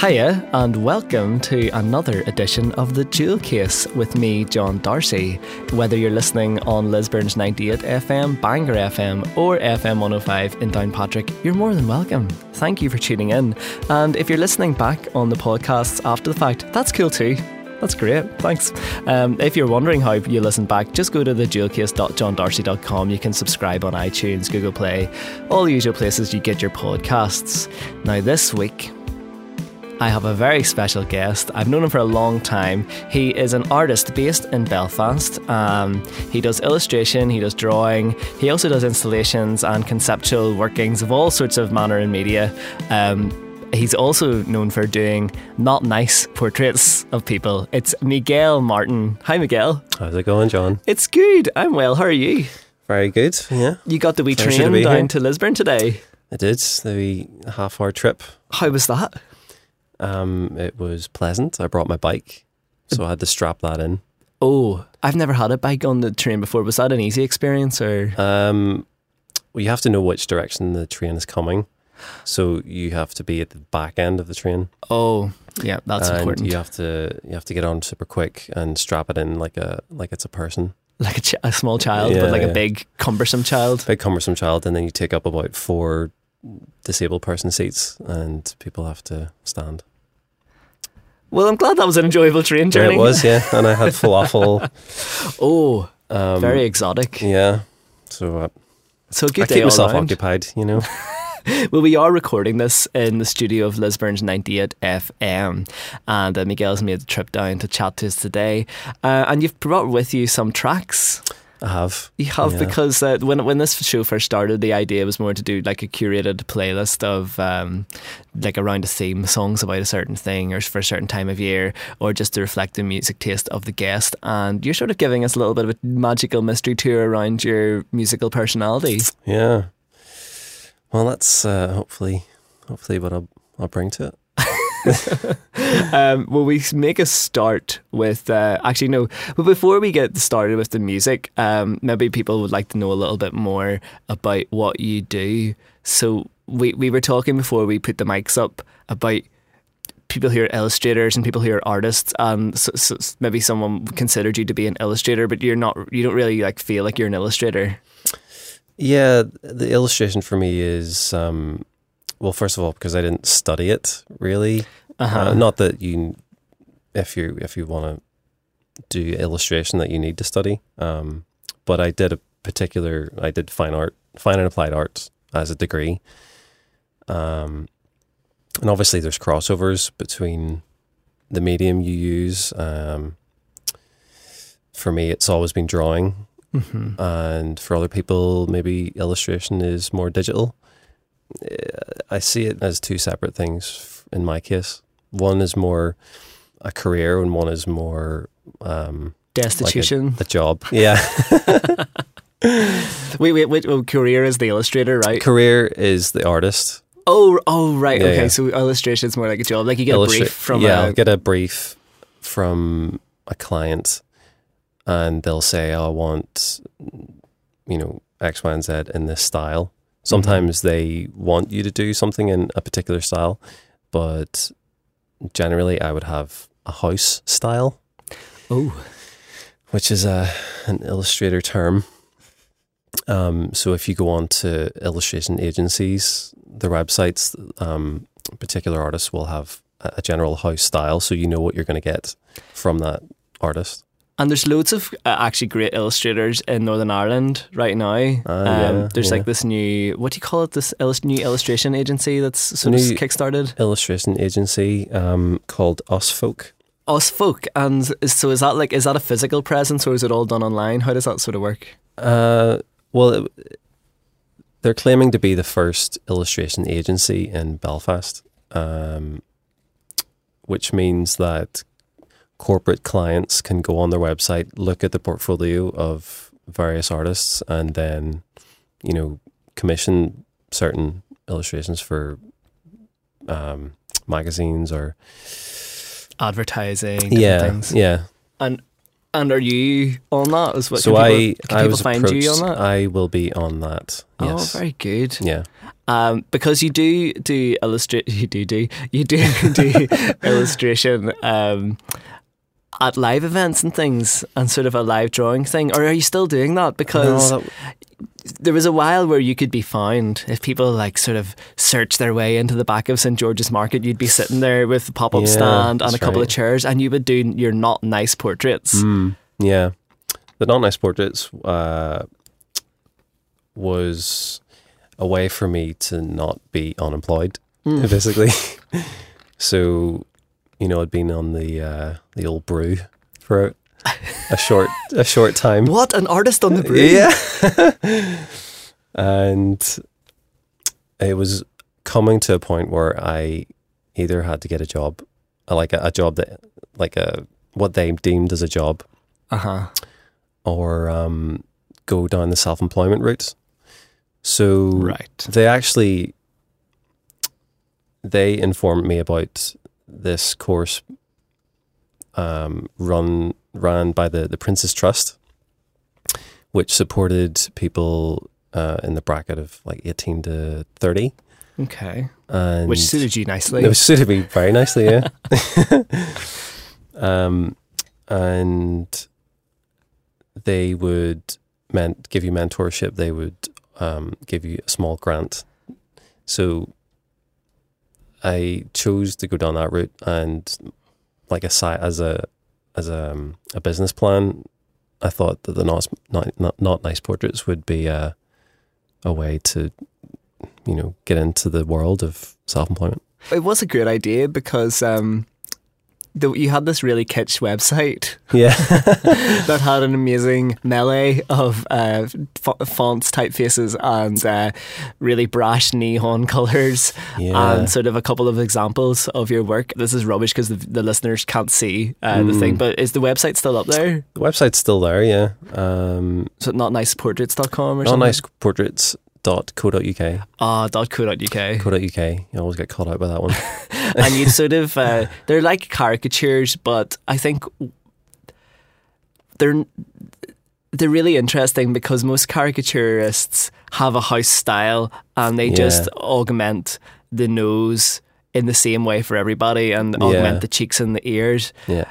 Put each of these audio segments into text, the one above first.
Hiya, and welcome to another edition of The Jewel Case with me, John Darcy. Whether you're listening on Lisburn's 98 FM, Bangor FM, or FM 105 in Downpatrick, you're more than welcome. Thank you for tuning in. And if you're listening back on the podcasts after the fact, that's cool too. That's great. Thanks. Um, if you're wondering how you listen back, just go to thejewelcase.johndarcy.com. You can subscribe on iTunes, Google Play, all the usual places you get your podcasts. Now, this week, I have a very special guest. I've known him for a long time. He is an artist based in Belfast. Um, he does illustration, he does drawing, he also does installations and conceptual workings of all sorts of manner in media. Um, he's also known for doing not nice portraits of people. It's Miguel Martin. Hi, Miguel. How's it going, John? It's good. I'm well. How are you? Very good. Yeah. You got the wee Pleasure train be down here. to Lisburn today. I did the wee half hour trip. How was that? Um, it was pleasant. I brought my bike, so I had to strap that in. Oh, I've never had a bike on the train before. Was that an easy experience or? Um, well, you have to know which direction the train is coming, so you have to be at the back end of the train, Oh, yeah, that's and important. you have to you have to get on super quick and strap it in like a like it's a person, like a, ch- a small child, Yeah, but like a big cumbersome child. big cumbersome child, and then you take up about four disabled person seats, and people have to stand. Well, I'm glad that was an enjoyable train journey. it was, yeah, and I had falafel. Oh, Um, very exotic. Yeah. So uh, So good I day keep myself round. occupied, you know. Well, we are recording this in the studio of Lisburn's 98 FM, and uh, Miguel's made the trip down to chat to us today. Uh, and you've brought with you some tracks. I have. You have Yeah. because uh, when when this show first started, the idea was more to do like a curated playlist of um, like around a theme, songs about a certain thing or for a certain time of year, or just to reflect the music taste of the guest. And you're sort of giving us a little bit of a magical mystery tour around your musical personality. Yeah. Well, that's uh, hopefully hopefully what I'll I'll bring to it. um, will we make a start with uh, actually no but before we get started with the music um, maybe people would like to know a little bit more about what you do. So we, we were talking before we put the mics up about people who are illustrators and people who are artists and so, so maybe someone considered you to be an illustrator but you're not you don't really like feel like you're an illustrator. Yeah, the illustration for me is um, well, first of all, because I didn't study it really. uh-huh. Uh, not that you, if you if you want to do illustration, that you need to study. Um, but I did a particular. I did fine art, fine and applied arts as a degree. Um, and obviously, there's crossovers between the medium you use. Um, for me, it's always been drawing, Mhm. and for other people, maybe illustration is more digital. I see it as two separate things in my case. One is more a career, and one is more um, destitution a job. Yeah, wait wait wait oh, career is the illustrator right career is the artist. Oh, oh, right. Yeah, okay, yeah. so illustration's more like a job. Like you get a brief from yeah, a. get a brief from a client, and they'll say, "I want, you know, X, Y, and Z in this style." Sometimes they want you to do something in a particular style, but generally, I would have a house style, Oh, which is a an illustrator term. Um, so if you go on to illustration agencies, their websites, um, particular artists will have a a general house style, so you know what you're going to get from that artist. And there's loads of uh, actually great illustrators in Northern Ireland right now. Um, Ah, yeah, there's yeah. like this new, what do you call it? This illus- new illustration agency that's sort of kickstarted. Illustration agency um, called Us Folk. Us folk, and is- so is that like is that a physical presence or is it all done online? How does that sort of work? Uh, well, it, they're claiming to be the first illustration agency in Belfast, um, which means that corporate clients can go on their website, look at the portfolio of various artists, and then, you know, commission certain illustrations for um, magazines or Advertising, yeah, yeah. And and are you on that as well? so can I, people, can I people find you on that? I will be on that. Yes. Oh, very good. Yeah. um, because you do do illustrate. You do do you do do illustration. Um, at live events and things, and sort of a live drawing thing, or are you still doing that? Because No, that- there was a while where you could be found if people like sort of search their way into the back of St George's Market. You'd be sitting there with a pop up Yeah, stand and a couple of chairs, and you would do your not nice portraits. Mm, yeah. The Not Nice Portraits uh, was a way for me to not be unemployed, Mm. basically. so, you know, I'd been on the uh, the old brew for a short a short time. What an artist on the brew! Yeah. and it was coming to a point where I either had to get a job, uh, like a, a job that, like a what they deemed as a job, Uh huh. or um, go down the self employment route. So Right. they actually they informed me about this course um, run ran by the the Prince's Trust, which supported people uh, in the bracket of like eighteen to thirty, Okay. and Which suited you nicely. it suited me very nicely, yeah. um, and they would meant give you mentorship. They would um, give you a small grant. So I chose to go down that route, and like a side as a as a, um, a business plan, I thought that the not not, not nice portraits would be a a way to you know get into the world of self employment. it was a great idea because um, the, you had this really kitsch website Yeah. that had an amazing melee of uh, f- fonts, typefaces, and uh, really brash neon colours, Yeah. and sort of a couple of examples of your work. This is rubbish because the, the listeners can't see uh, the thing, Mm. but is the website still up there? the website's still there, yeah. Um, So notniceportraits.com or not something? notniceportraits.co.uk. Ah, .co.uk. Co.uk. You always get caught out by that one. and you sort of uh, they're like caricatures, but I think they're they're really interesting because most caricaturists have a house style and they just augment the nose in the same way for everybody and Yeah. augment the cheeks and the ears. Yeah.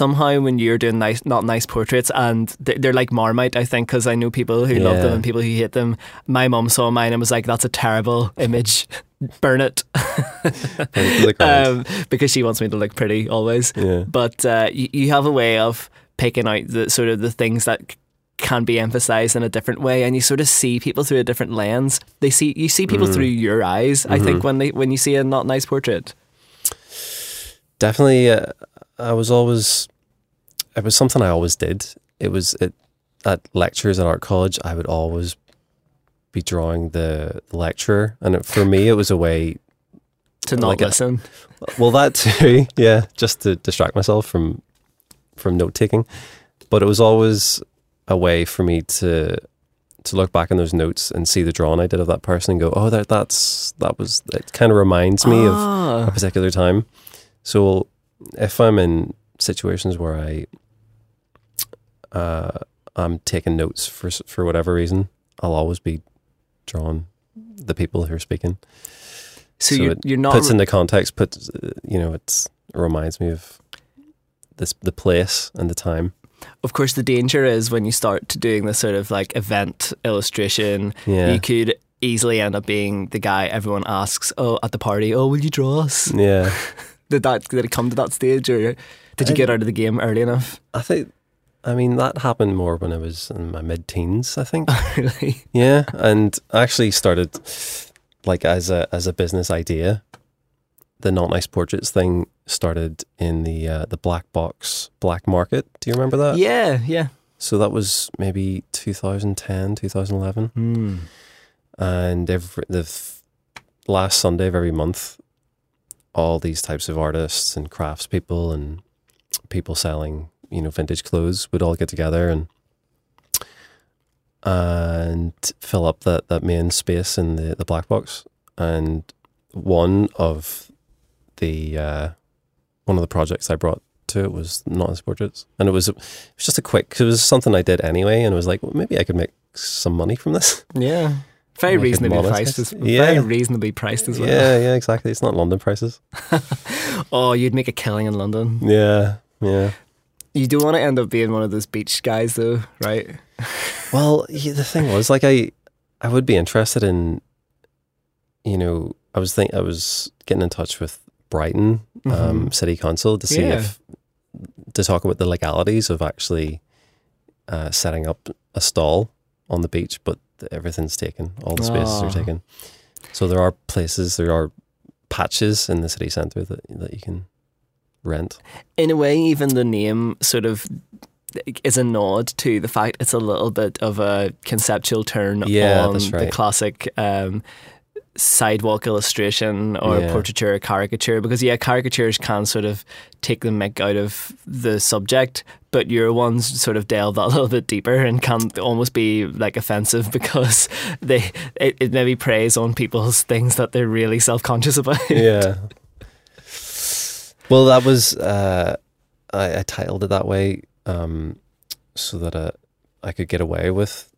Somehow, when you're doing nice, not nice portraits, and they're, they're like Marmite, I think, because I know people who love them and people who hate them. My mum saw mine and was like, "That's a terrible image. Burn it." Like, look around. um, because she wants me to look pretty always. yeah. But uh, you, you have a way of picking out the sort of the things that c- can be emphasized in a different way, and you sort of see people through a different lens. They see you see people Mm. through your eyes. I think Mhm. when they when you see a not nice portrait. Definitely, uh, I was always, it was something I always did. It was it, at lectures at art college, I would always be drawing the lecturer. And it, for me, it was a way To not Like a- listen, Well, that too, yeah, just to distract myself from from note taking. But it was always a way for me to to look back on those notes and see the drawing I did of that person and go, oh, that that's that was. It kind of reminds me of a Ah, particular time. So if I'm in situations where I uh, I'm taking notes for for whatever reason, I'll always be drawing the people who are speaking so, so you're, it you're not. puts into context. Puts you know, it's it reminds me of this the place and the time. of course, the danger is when you start to doing this sort of like event illustration. Yeah, You could easily end up being the guy everyone asks, "Oh, at the party, oh, will you draw us?" yeah. Did that did it come to that stage, or did you I- get out of the game early enough? I think. I mean, that happened more when I was in my mid-teens. I think. really? Yeah, and I actually started like as a as a business idea. The not nice portraits thing started in the uh, the black box black market. Do you remember that? yeah, yeah. So that was maybe 2010, 2011. Hmm. and every the f- last Sunday of every month, all these types of artists and craftspeople and people selling, you know, vintage clothes would all get together and and fill up that, that main space in the, the black box. And one of the uh, one of the projects I brought to it was not as portraits, and it was it was just a quick. It was something I did anyway, and it was like, well, maybe I could make some money from this. Yeah. Very reasonably priced. As, Yeah. Very reasonably priced as well. Yeah, yeah, exactly. It's not London prices. Oh, you'd make a killing in London. Yeah, yeah. You do want to end up being one of those beach guys, though, right? Well, yeah, the thing was, like, I, I would be interested in, you know, I was think I was getting in touch with Brighton um, Mhm. City Council to see Yeah. if to talk about the legalities of actually uh, setting up a stall on the beach, but everything's taken. All the spaces Ah. are taken. So there are places, there are patches in the city centre that that you can rent. in a way, even the name sort of is a nod to the fact it's a little bit of a conceptual turn Yeah, on that's the classic um, sidewalk illustration or Yeah. portraiture or caricature. Because yeah, caricatures can sort of take the mick out of the subject, but your ones sort of delve that a little bit deeper and can almost be like offensive because they it, it maybe preys on people's things that they're really self conscious about. yeah. Well, that was uh, I, I titled it that way um, so that uh, I could get away with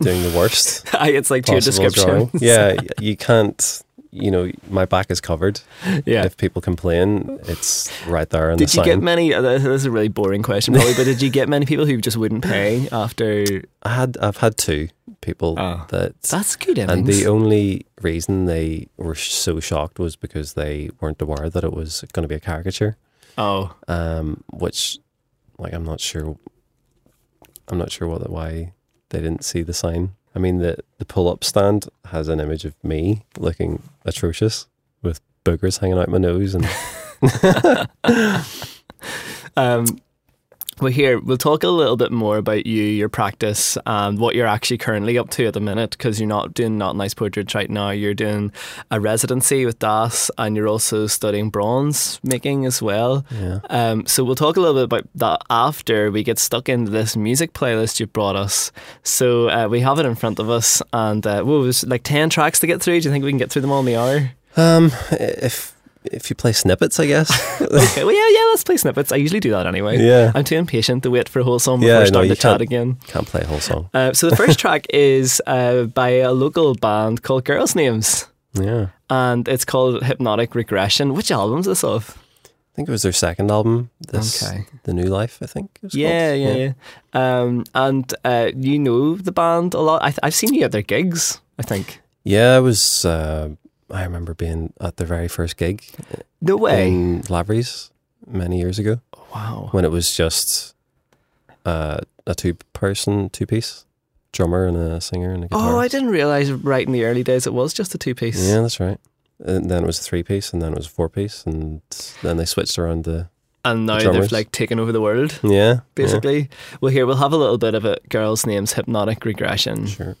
doing the worst it's like to your description. Yeah, you can't. You know, my back is covered. yeah. If people complain, it's right there in. Did the you sign. get many? uh, This is a really boring question, probably. but did you get many people who just wouldn't pay after? I had I've had two people Oh. that, That's good and the only reason they were so shocked was because they weren't aware that it was going to be a caricature. oh, um, which like I'm not sure. I'm not sure what the why they didn't see the sign. I mean, the the pull up stand has an image of me looking atrocious with boogers hanging out my nose, and um, well, here we'll talk a little bit more about you, your practice, and what you're actually currently up to at the minute. Because you're not doing not nice portraits right now. You're doing a residency with Das, and you're also studying bronze making as well. yeah, Um, so we'll talk a little bit about that after we get stuck into this music playlist you brought us. So uh, we have it in front of us, and uh, whoa, there's like ten tracks to get through. Do you think we can get through them all in the hour? um, if if you play snippets, I guess. Okay, well, yeah, yeah. Let's play snippets. I usually do that anyway. yeah, I'm too impatient to wait for a whole song before Yeah, starting you to chat again. can't play a whole song. Uh, so the first track is uh, by a local band called Girls Names, Yeah, and it's called Hypnotic Regression. Which album's this of? I think it was their second album. This, Okay. the New Life. I think. It was Yeah, called. yeah, yeah. Um, and uh, you know the band a lot. I th- I've seen you at their gigs. I think. Yeah, I was. Uh, I remember being at the very first gig No way. in Lavery's many years ago. wow. when it was just uh, a two person, two piece drummer and a singer and a guitar. Oh, I didn't realize right in the early days it was just a two piece. Yeah, that's right. And then it was a three piece, and then it was a four piece, and then they switched around the. And now The they've like taken over the world. Yeah, Basically, well, here we'll have a little bit of it. Girls' names, hypnotic regression. sure.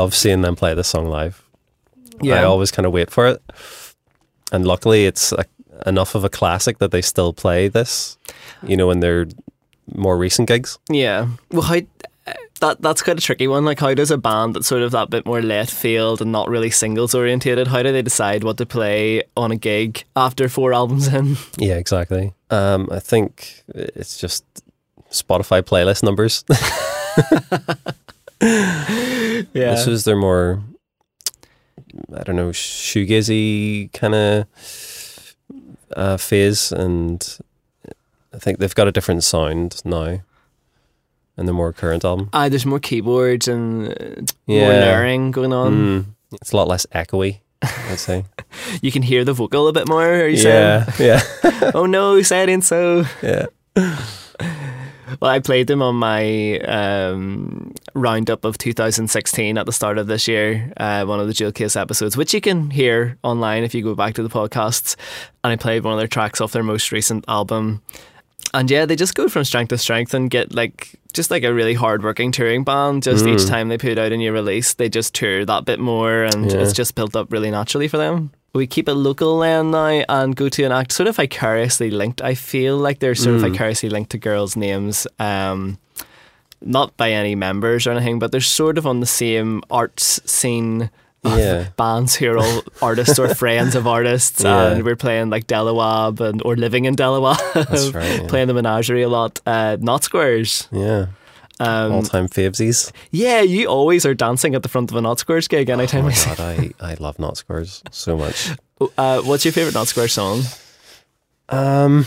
Love seeing them play this song live. I always kind of wait for it, and luckily it's a, enough of a classic that they still play this. You know, in their more recent gigs. Yeah. Well, how that that's quite a tricky one. Like, how does a band that's sort of that bit more left field and not really singles orientated, how do they decide what to play on a gig after four albums in? Yeah, exactly. Um, I think it's just Spotify playlist numbers. yeah. This was their more, I don't know, shoegazy kind of uh, phase, and I think they've got a different sound now in the more current album. Ah, there's more keyboards and uh, more Yeah. layering going on. Mm, it's a lot less echoey, I'd say. You can hear the vocal a bit more. Are you saying? yeah, yeah, Oh no, said ain't so. yeah. Well, I played them on my um, roundup of 2016 at the start of this year, uh, one of the Jewel Case episodes, which you can hear online if you go back to the podcasts. And I played one of their tracks off their most recent album. And yeah, they just go from strength to strength and get like just like a really hard working touring band. Just each Mm. time they put out a new release, they just tour that bit more and Yeah. it's just built up really naturally for them. We keep it local then now and go to an act sort of vicariously linked. I feel like they're sort of Mm. vicariously linked to girls' names. Um, not by any members or anything, but they're sort of on the same arts scene Yeah. bands who are all artists or friends of artists, Yeah. and we're playing like Delawab and or living in Delawab, right. Yeah. playing the Menagerie a lot. Uh, not Squares. yeah. Um, All time favesies. yeah, you always are dancing at the front of a Not Squares gig anytime oh my see. god, I, I love Not Squares so much. Uh, what's your favorite Not Squares song? Um,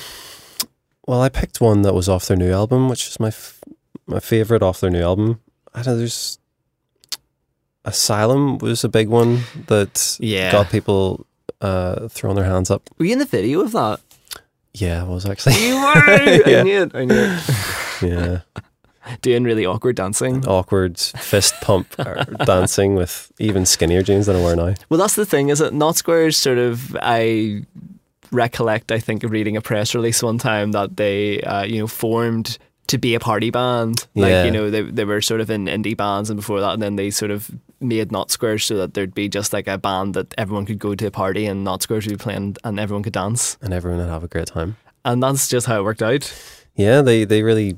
well, I picked one that was off their new album, which is my f- my favorite off their new album. I don't know. There's Asylum was a big one that Yeah. got people uh, throwing their hands up. Were you in the video of that? Yeah, I was actually. You were. Yeah. I knew it. I knew it. yeah, Doing really awkward dancing. awkward fist pump dancing with even skinnier jeans than I wear now. Well, that's the thing, is it? Not Squares sort of, I recollect, I think, of reading a press release one time that they, uh, you know, formed to be a party band. Like, Yeah. you know, they, they were sort of in indie bands and before that, and then they sort of made Not Squares so that there'd be just like a band that everyone could go to a party and Not Squares would be playing and everyone could dance. and everyone would have a great time. And that's just how it worked out. Yeah, they they really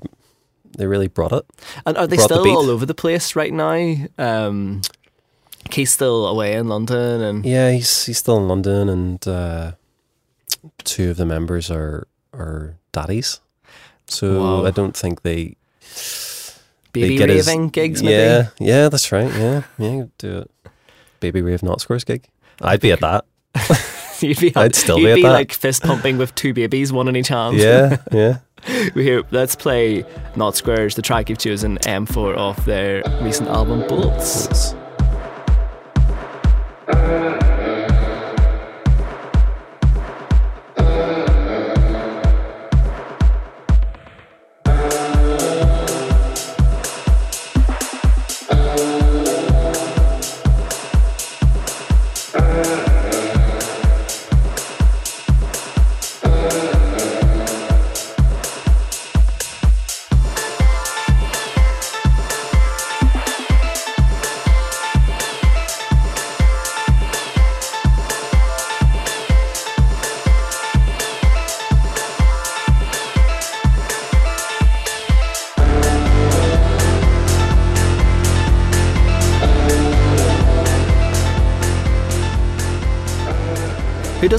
they really brought it. And are they Brought the still all over the place right now? Um, Keith's still away in London and Yeah, he's he's still in London, and uh, two of the members are are daddies. So Wow. I don't think they baby his- raving gigs maybe? Yeah, yeah, that's right. Yeah, yeah, do it. Baby rave Not Squares gig. I'd be at that. you'd be, I'd still you'd be at be that. like fist pumping with two babies, one in each hand. Yeah, yeah. we hear, let's play Not Squares, the track you've chosen, M4 off their recent album Bolts. Uh,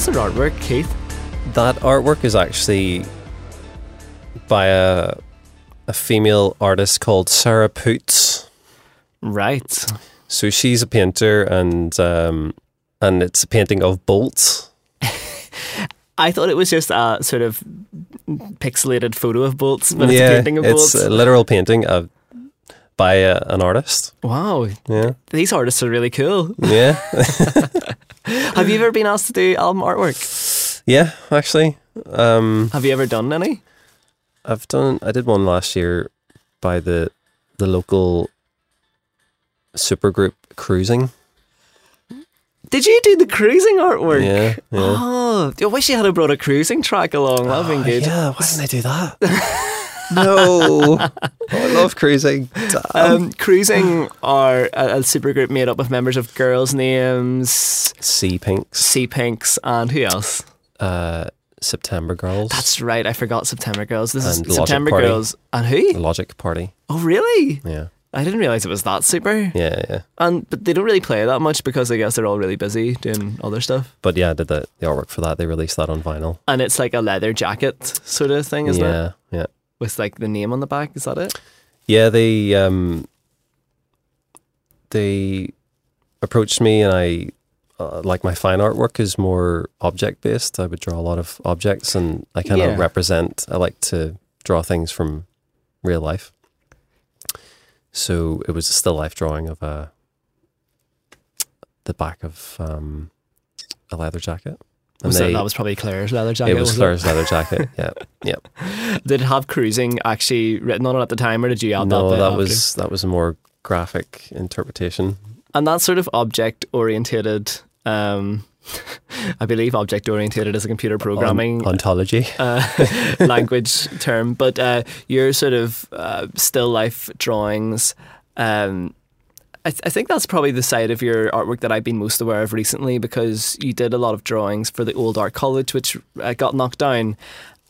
It's- Who artwork, Keith? That artwork is actually by a a female artist called Sarah Poots. Right. So she's a painter, and um, and it's a painting of bolts. I thought it was just a sort of pixelated photo of bolts, but it's a painting of it's bolts. a literal painting of by a, an artist. wow, Yeah, these artists are really cool. yeah, Have you ever been asked to do album artwork? yeah. Actually, um, Have you ever done any? I've done. I did one last year by the the local supergroup Cruising. Did you do the cruising artwork? Yeah, yeah. Oh, I wish you had brought a cruising track along. That'd been Oh, good. Yeah, why didn't I do that? no, Oh, I love cruising. Um, cruising are a, a supergroup made up of members of girls' names, Sea Pinks, Sea Pinks, and who else? uh, September Girls, That's right. I forgot September Girls. This And is Logic September Party. Girls, and who? Logic Party. Oh, really? Yeah, I didn't realize it was that super. yeah, yeah. And but they don't really play that much because I guess they're all really busy doing other stuff. But yeah, I did the, the artwork for that. They released that on vinyl. And it's like a leather jacket sort of thing, isn't it? yeah, yeah. With like the name on the back. Is that it? Yeah, they um they approached me, and I uh, like my fine artwork is more object based. I would draw a lot of objects, and I kind of Yeah. represent. I like to draw things from real life. So it was a still life drawing of a the back of um, a leather jacket. And Was they- that, was probably Claire's leather jacket. it was Claire's leather jacket. Yeah, yeah. Did it have cruising actually written on it at the time, or did you add no, that? bit that was that was a more graphic interpretation. and that sort of object orientated. Um, I believe object orientated is a computer programming On- ontology. uh, language term, but uh, your sort of uh, still life drawings. Um, I, th- I think that's probably the side of your artwork that I've been most aware of recently because you did a lot of drawings for the old art college, which uh, got knocked down.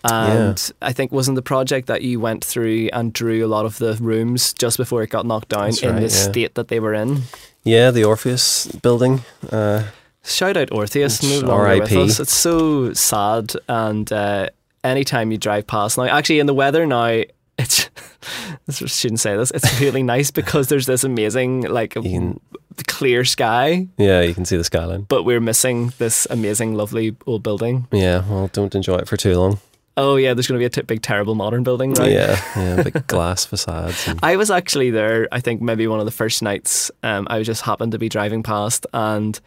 And I think wasn't the project that you went through and drew a lot of the rooms just before it got knocked down That's in right, the yeah. state that they were in. Yeah, the Orpheus building. Uh, Shout out Orpheus, no longer with RIP. us. It's so sad. And uh, anytime you drive past now, actually in the weather now, it's I shouldn't say this. It's really nice because there's this amazing like can, clear sky, yeah, you can see the skyline. but we're missing this amazing, lovely old building. Yeah, well, don't enjoy it for too long. Oh yeah, there's going to be a t- big, terrible modern building, right? Yeah, yeah, big glass facades. And, I was actually there. I think maybe one of the first nights. Um, I just happened to be driving past, and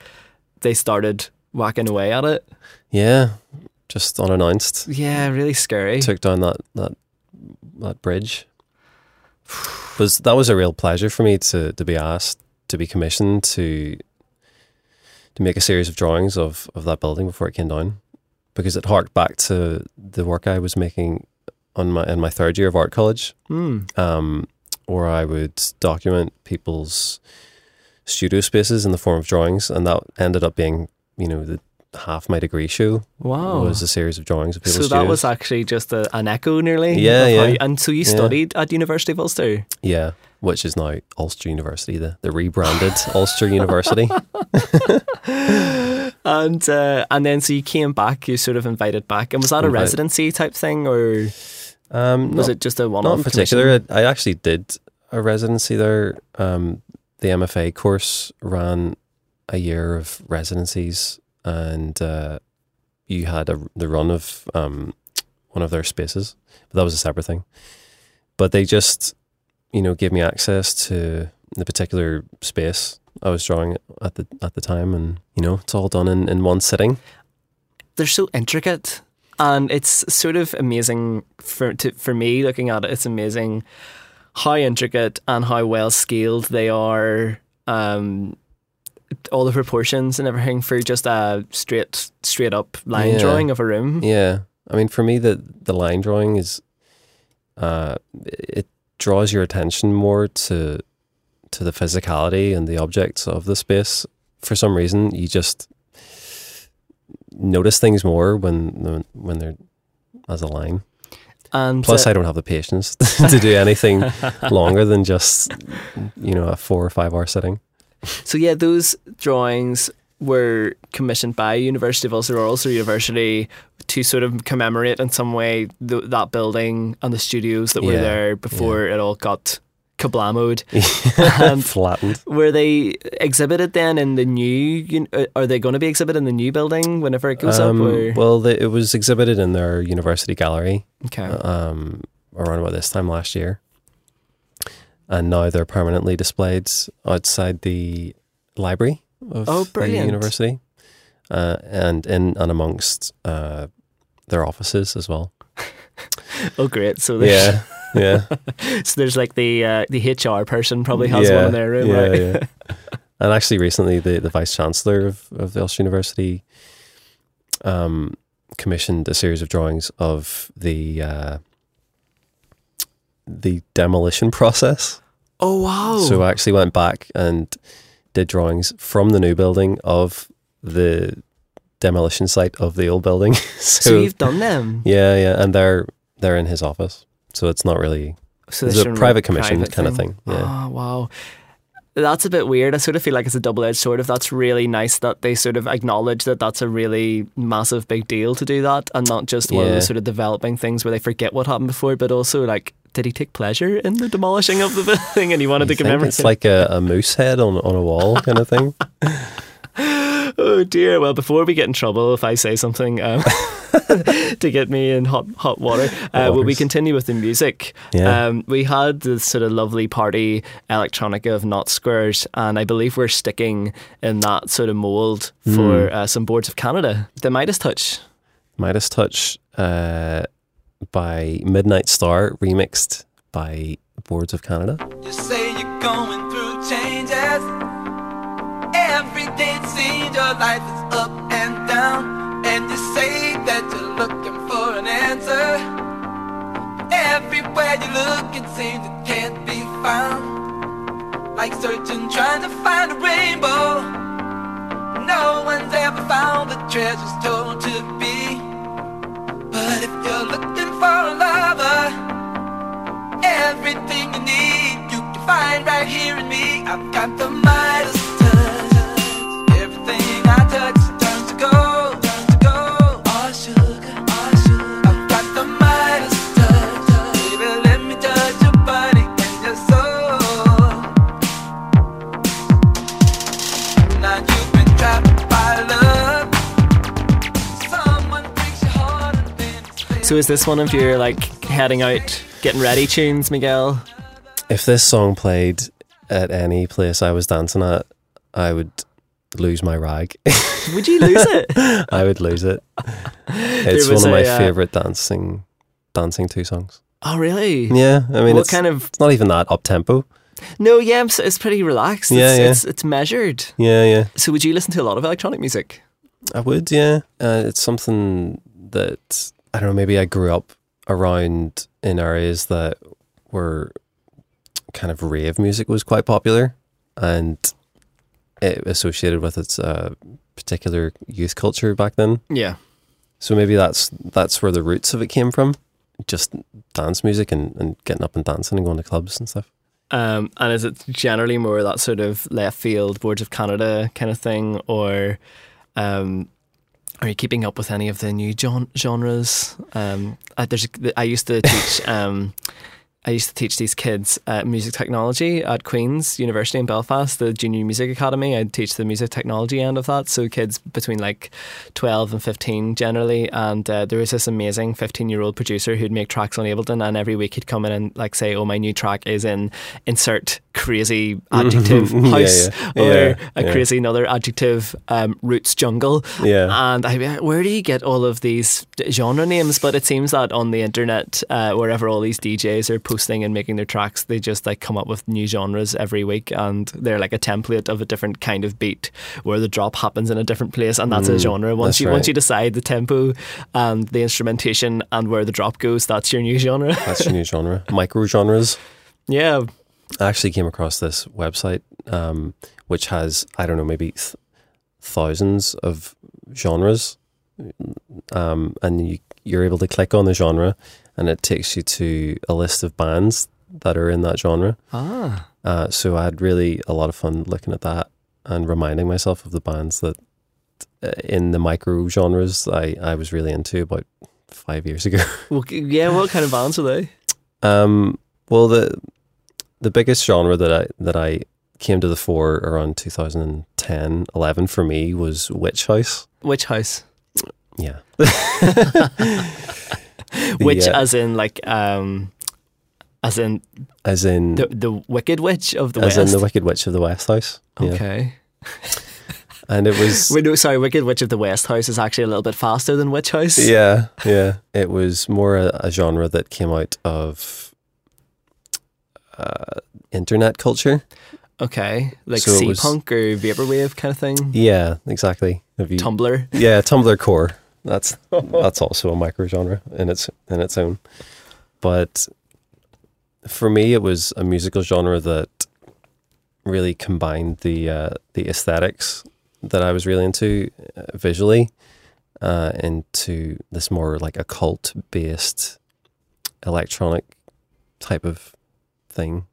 they started whacking away at it. yeah, just unannounced. Yeah, really scary. Took down that that that bridge. Was that was a real pleasure for me to to be asked to be commissioned to to make a series of drawings of of that building before it came down, because it harked back to the work I was making on my in my third year of art college. Hmm. um, where I would document people's studio spaces in the form of drawings, and that ended up being, you know, the half my degree show Wow. was a series of drawings of people. so that studios. was actually just a, an echo, nearly. Yeah, how yeah. you- and so you Yeah. studied at University of Ulster. yeah, which is now Ulster University, the the rebranded Ulster University. and uh, and then so you came back. You sort of invited back, and was that a residency type thing, or Um, was not, it just a one-off? not in particular. I, I actually did a residency there. Um, the MFA course ran a year of residencies, and uh, you had a, the run of um, one of their spaces, but that was a separate thing. But they just, you know, gave me access to the particular space I was drawing at the at the time, and you know, it's all done in, in one sitting. They're so intricate, and it's sort of amazing for to, for me looking at it. It's amazing how intricate and how well scaled they are. Um, all the proportions and everything for just a straight straight up line Yeah. drawing of a room. Yeah, I mean, for me, the the line drawing is, uh, it draws your attention more to to the physicality and the objects of the space. For some reason, you just notice things more when when they're as a line. And Plus, uh, I don't have the patience to do anything longer than just you know a four or five hour sitting. So yeah, those drawings were commissioned by University of Ulster or Ulster University to sort of commemorate in some way th- that building and the studios that were Yeah, there before it all got kablamoed. And Flattened. were they exhibited then in the new? uh, Are they going to be exhibited in the new building whenever it goes Um, up? Or? well, the, it was exhibited in their university gallery. okay. um, around about this time last year. And now they're permanently displayed outside the library of Oh, the university uh, and in and amongst uh, their offices as well. oh, great. So there's, Yeah, yeah. so there's like the uh, the HR person probably has yeah, one in their room, yeah, right? yeah. And actually, recently, the, the vice chancellor of, of the Ulster University um, commissioned a series of drawings of the uh, the demolition process. Oh wow! So I actually went back and did drawings from the new building of the demolition site of the old building. so, so you've done them. yeah, yeah, and they're they're in his office. So it's not really So it's a private commission private kind of thing. Yeah. Oh wow. That's a bit weird. I sort of feel like it's a double edged sword. If that's really nice that they sort of acknowledge that that's a really massive big deal to do that, and not just one of Yeah. the sort of developing things where they forget what happened before, but also like did he take pleasure in the demolishing of the building and he wanted You to commemorate? it's like a, a moose head on on a wall kind of thing. oh dear. Well, before we get in trouble, if I say something um, to get me in hot hot water, uh, will we continue with the music? Yeah. Um, we had this sort of lovely party electronica of not Squares, and I believe we're sticking in that sort of mould for uh, some Boards of Canada. The Midas Touch. Midas Touch uh, by Midnight Star, remixed by Boards of Canada. You say you're going through changes. Every day it seems your life is up and down. And you say that you're looking for an answer. Everywhere you look, it seems it can't be found. Like searching, trying to find a rainbow. No one's ever found the treasures told to be. But if you're looking for a lover, Everything you need, you can find right here in me. I've got the Midas touch. Everything I touch So is this one of your like heading out, getting ready tunes, Miguel? If this song played at any place I was dancing at, I would lose my rag. Would you lose it? I would lose it. It's one of my uh, favorite dancing dancing two songs. oh, really? Yeah, I mean what it's kind of? it's not even that up tempo. No, yeah, it's, it's pretty relaxed. Yeah, it's, yeah. It's, it's measured. Yeah, yeah. So would you listen to a lot of electronic music? I would, yeah. Uh, it's something that I don't know. Maybe I grew up around in areas that were kind of rave music was quite popular, and it associated with its uh, particular youth culture back then. Yeah. So maybe that's that's where the roots of it came from. Just dance music and, and getting up and dancing and going to clubs and stuff. Um, and is it generally more that sort of left field Boards of Canada kind of thing, or um, are you keeping up with any of the new gen- genres? Um, I, I used to teach. Um, I used to teach these kids uh, music technology at Queen's University in Belfast, the Junior Music Academy. I'd teach the music technology end of that. So kids between like 12 and 15 generally. And uh, there was this amazing 15 year old producer who'd make tracks on Ableton. And every week he'd come in and like say, oh, my new track is in insert crazy adjective Yeah, house yeah. or Yeah, a yeah. crazy another adjective um, roots jungle. Yeah. And I, be, where do you get all of these genre names? But it seems that on the internet, uh, wherever all these DJs are posting and making their tracks, they just like come up with new genres every week, and they're like a template of a different kind of beat where the drop happens in a different place, and that's a genre. Once Mm, you once you decide the tempo and the instrumentation and where the drop goes, that's your new genre. That's your new genre. Micro genres. yeah. I actually came across this website, um, which has I don't know maybe th- thousands of genres, um, and you, you're able to click on the genre, and it takes you to a list of bands that are in that genre. Ah. Uh, so I had really a lot of fun looking at that and reminding myself of the bands that uh, in the micro genres I, I was really into about five years ago. Well, yeah. What kind of bands are they? Um, well, the the biggest genre that I that I came to the fore around 2010, 11 for me was Witch House. Witch house? Yeah. Which, uh, as in like, um, as in as in the the Wicked Witch of the as West. in the Wicked Witch of the West House. Yeah. Okay. And it was Wait, no, sorry. Wicked Witch of the West House is actually a little bit faster than Witch House. yeah, yeah. It was more a, a genre that came out of uh, internet culture. Okay. Like So was- punk or vaporwave kind of thing. Yeah, exactly. Have you Tumblr. Yeah, Tumblr core. That's that's also a micro genre in its in its own. But for me, it was a musical genre that really combined the uh, the aesthetics that I was really into uh, visually uh, into this more like occult based electronic type of thing.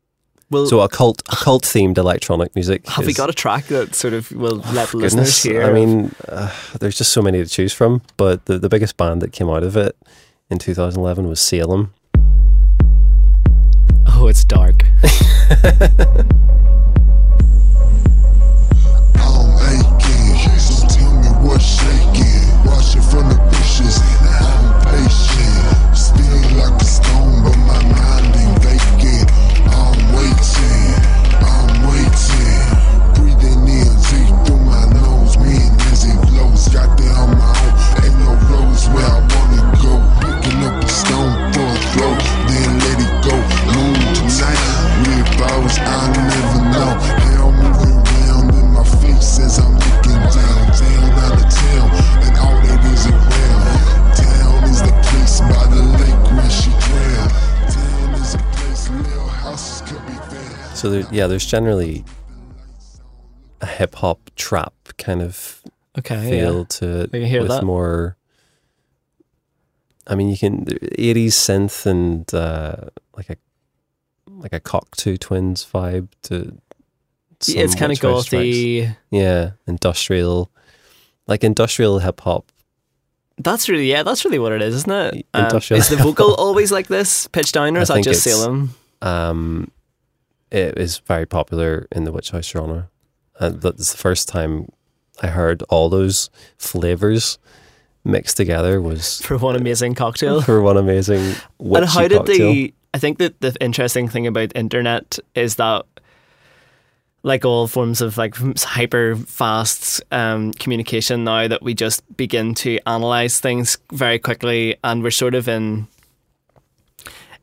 Well, So occult occult themed electronic music. have we got a track that sort of will let listeners Goodness, hear? I mean, uh, there's just so many to choose from. But the, the biggest band that came out of it in 2011 was Salem. Oh, it's dark. So there, yeah, there's generally a hip hop trap kind of Okay. feel Yeah. to it I can hear with that. more. I mean, you can eighties synth and uh, like a like a Cocteau Twins vibe to. Yeah, it's kind of gothy. Yeah, industrial, like industrial hip hop. That's really yeah. That's really what it is, isn't it? Um, is the vocal always like this, pitched down, or I is that just Salem? Um, it is very popular in the witch house genre, and that's the first time I heard all those flavors mixed together was For one amazing cocktail. for one amazing witchy and how did cocktail. the? I think that the interesting thing about internet is that, like all forms of like hyper fast um, communication now, that we just begin to analyze things very quickly, and we're sort of in.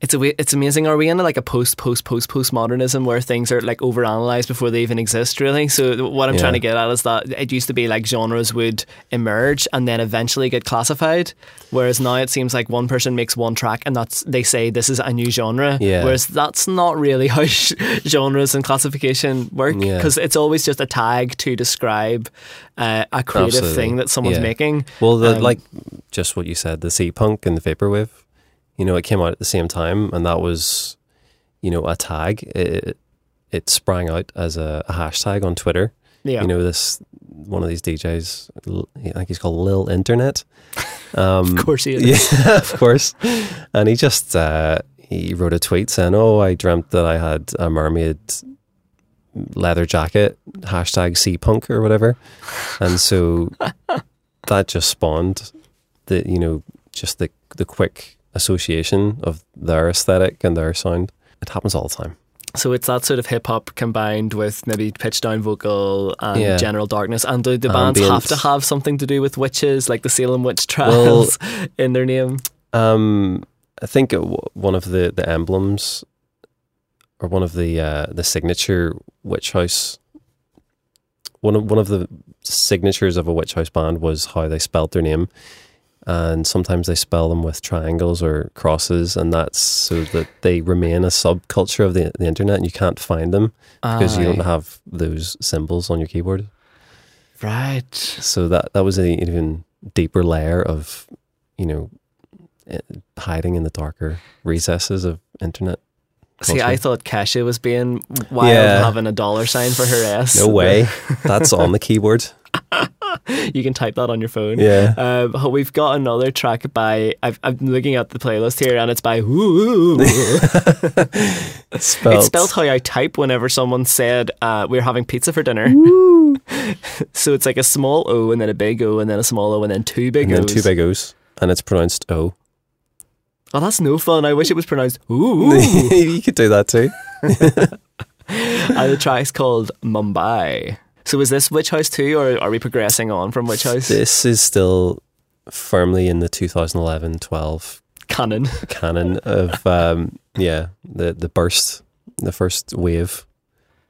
It's a way, it's amazing. Are we in like a post post post post modernism where things are like overanalyzed before they even exist? Really. So what I'm Yeah. trying to get at is that it used to be like genres would emerge and then eventually get classified, whereas now it seems like one person makes one track and that's they say this is a new genre. Yeah. Whereas that's not really how genres and classification work Yeah. because it's always just a tag to describe uh, a creative Absolutely. thing that someone's Yeah. making. Well, the, Um, like just what you said, the sea punk and the vaporwave, you know, it came out at the same time, and that was, you know, a tag. It, it sprang out as a, a hashtag on Twitter. Yeah. You know, this one of these DJs, I think he's called Lil Internet. Um, of course he is. yeah, of course. And he just uh, he wrote a tweet saying, "Oh, I dreamt that I had a mermaid leather jacket." Hashtag sea punk or whatever. And so that just spawned the you know just the the quick association of their aesthetic and their sound. It happens all the time. So it's that sort of hip hop combined with maybe pitch down vocal and Yeah. general darkness. And do the bands have to have something to do with witches, like the Salem witch trials, in their name? Um, I think w- one of the, the emblems, or one of the uh, the signature witch house. One of one of the signatures of a witch house band was how they spelt their name, and sometimes they spell them with triangles or crosses, and that's so that they remain a subculture of the, the internet, and you can't find them because you don't have those symbols on your keyboard. Right. So that that was an even deeper layer of, you know, eh, hiding in the darker recesses of internet. See. I thought Kesha was being wild Yeah. having a dollar sign for her S. no way. That's on the keyboard. you can type that on your phone. Yeah. Um, we've got another track by. I've, I'm looking at the playlist here, and it's by. Ooh. Spelt. It's spelled how I type whenever someone said uh, we're having pizza for dinner. so it's like a small O and then a big O and then a small O and then two big and then two big O's, and it's pronounced O. Oh, that's no fun. I wish it was pronounced ooh. you could do that too. and the track's called Mumbai. So is this Witch House 2 or are we progressing on from Witch House? This is still firmly in the 2011-12 Canon. canon of um, yeah the the burst, the first wave.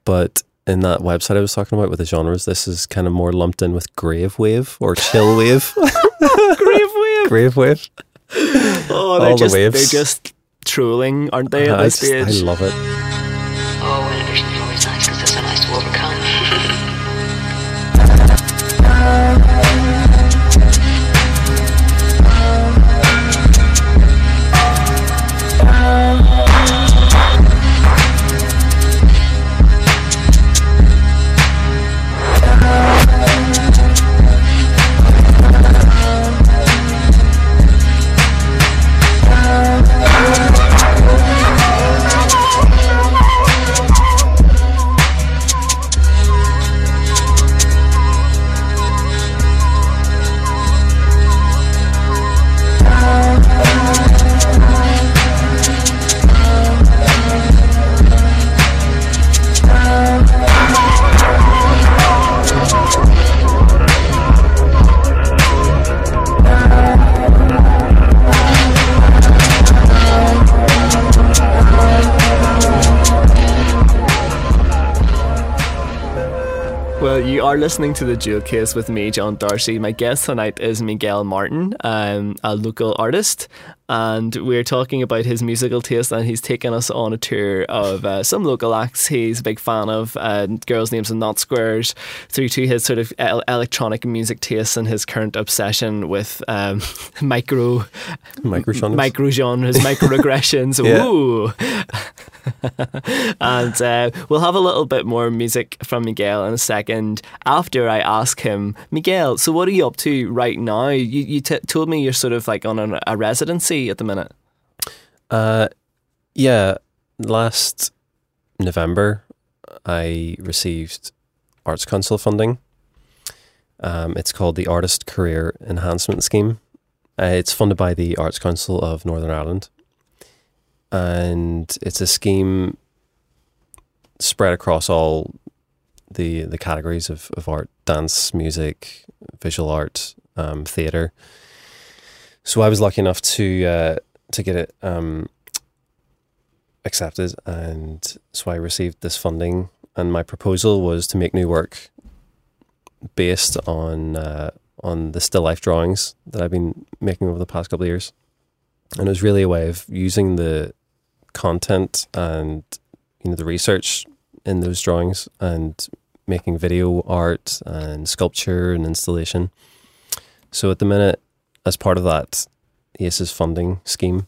But in that website I was talking about with the genres, this is kind of more lumped in with grave wave or chill wave. Grave wave. grave wave. Oh, they're All the just, waves. They're just trolling, aren't they, at I, this just, I love it. You are listening to the Jewel Case with me, John Darcy. My guest tonight is Miguel Martin, um, a local artist, and we're talking about his musical taste. And he's taken us on a tour of uh, some local acts he's a big fan of, uh, girls' names and not squares, through to his sort of el- electronic music taste and his current obsession with um, micro Micro genres. micro genres, microaggressions. Ooh. and uh, we'll have a little bit more music from Miguel in a second after I ask him, Miguel, so what are you up to right now? You, you t- told me you're sort of like on a, a residency at the minute. Uh, yeah, last November, I received Arts Council funding. Um, it's called the Artist Career Enhancement Scheme. Uh, it's funded by the Arts Council of Northern Ireland, and it's a scheme spread across all the the categories of, of art: dance, music, visual art, um, theatre. So I was lucky enough to uh, to get it um, accepted, and so I received this funding. And my proposal was to make new work based on uh, on the still life drawings that I've been making over the past couple of years. And it was really a way of using the content and you know the research in those drawings and making video art and sculpture and installation. So at the minute, as part of that ACES funding scheme,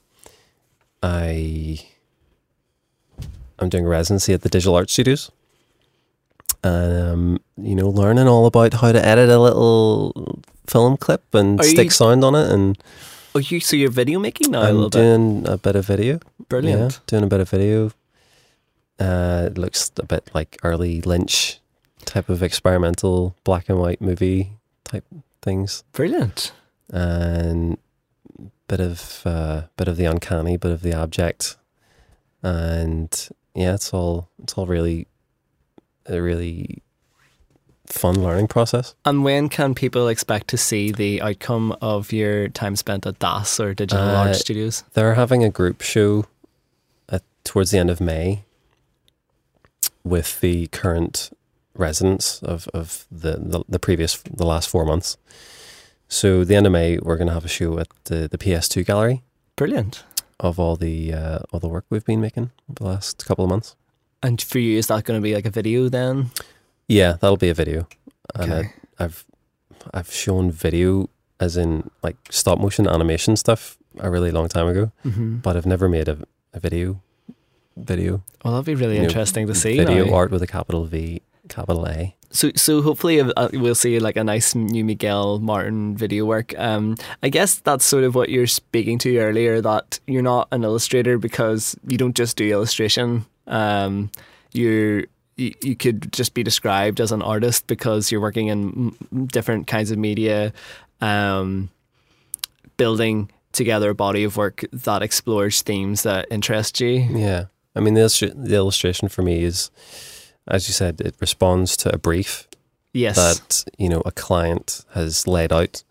I I'm doing a residency at the Digital Art Studios. Um, you know, learning all about how to edit a little film clip and Are stick you- sound on it, and Oh, you so you're video making now a I'm little bit. doing a bit of video. Brilliant. Yeah, doing a bit of video. Uh, it looks a bit like early Lynch type of experimental black and white movie type things, Brilliant. And bit of uh, bit of the uncanny, bit of the abject, and yeah, it's all it's all really a really fun learning process. And when can people expect to see the outcome of your time spent at DAS or Digital Uh, Art Studios? They're having a group show at, towards the end of May with the current residents of, of the, the, the previous, the last four months. So the end of May, we're going to have a show at the, the PS2 gallery Brilliant. of all the uh, all the work we've been making the last couple of months. And for you, is that going to be like a video then? Yeah, that'll be a video, and Okay. I, I've I've shown video as in like stop motion animation stuff a really long time ago, Mm-hmm. but I've never made a, a video video Well, that'd be really you know, interesting to see. video now. art with a capital V, capital A. So, so hopefully uh, we'll see like a nice new Miguel Martin video work. Um, I guess that's sort of what you're speaking to earlier. That you're not an illustrator because you don't just do illustration. Um, you're you, you could just be described as an artist because you're working in different kinds of media, um, building together a body of work that explores themes that interest you. Yeah, I mean the, illustra- the illustration for me is, as you said, it responds to a brief Yes. that you know a client has laid out,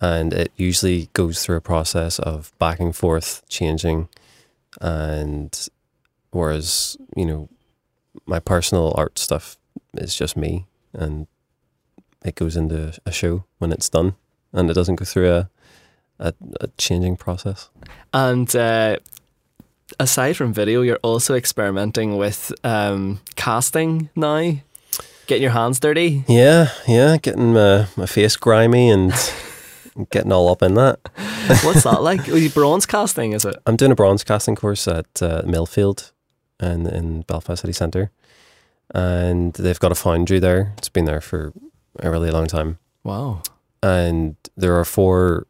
and it usually goes through a process of back and forth, changing, and whereas you know my personal art stuff is just me, and it goes into a show when it's done, and it doesn't go through a a, a changing process. And uh, aside from video, you're also experimenting with um, casting now, getting your hands dirty. Yeah, yeah, getting my, my face grimy and getting all up in that. What's that like? Bronze casting, is it? I'm doing a bronze casting course at uh, Millfield in, in Belfast City Centre. And they've got a foundry there. It's been there for a really long time. Wow. And there are four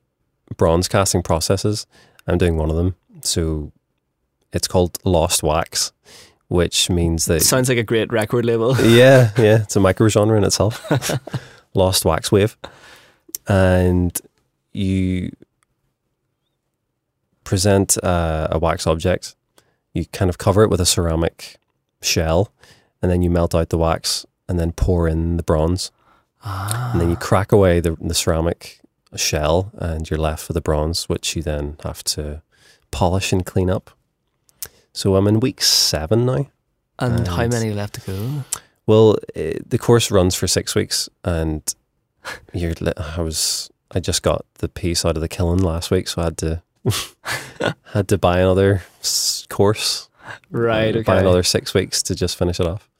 bronze casting processes. I'm doing one of them. So it's called Lost Wax, which means that. Sounds like a great record label. yeah, yeah, it's a micro genre in itself. Lost Wax Wave. And you present uh, a wax object, you kind of cover it with a ceramic shell, and then you melt out the wax and then pour in the bronze. Ah. And then you crack away the, the ceramic shell, and you're left with the bronze, which you then have to polish and clean up. So I'm in week seven now. And how many left to go? Well, eh, the course runs for six weeks, and you're. li- I was. I just got the piece out of the kiln last week, so I had to had to buy another course. Right. uh, Okay. Buy another six weeks to just finish it off.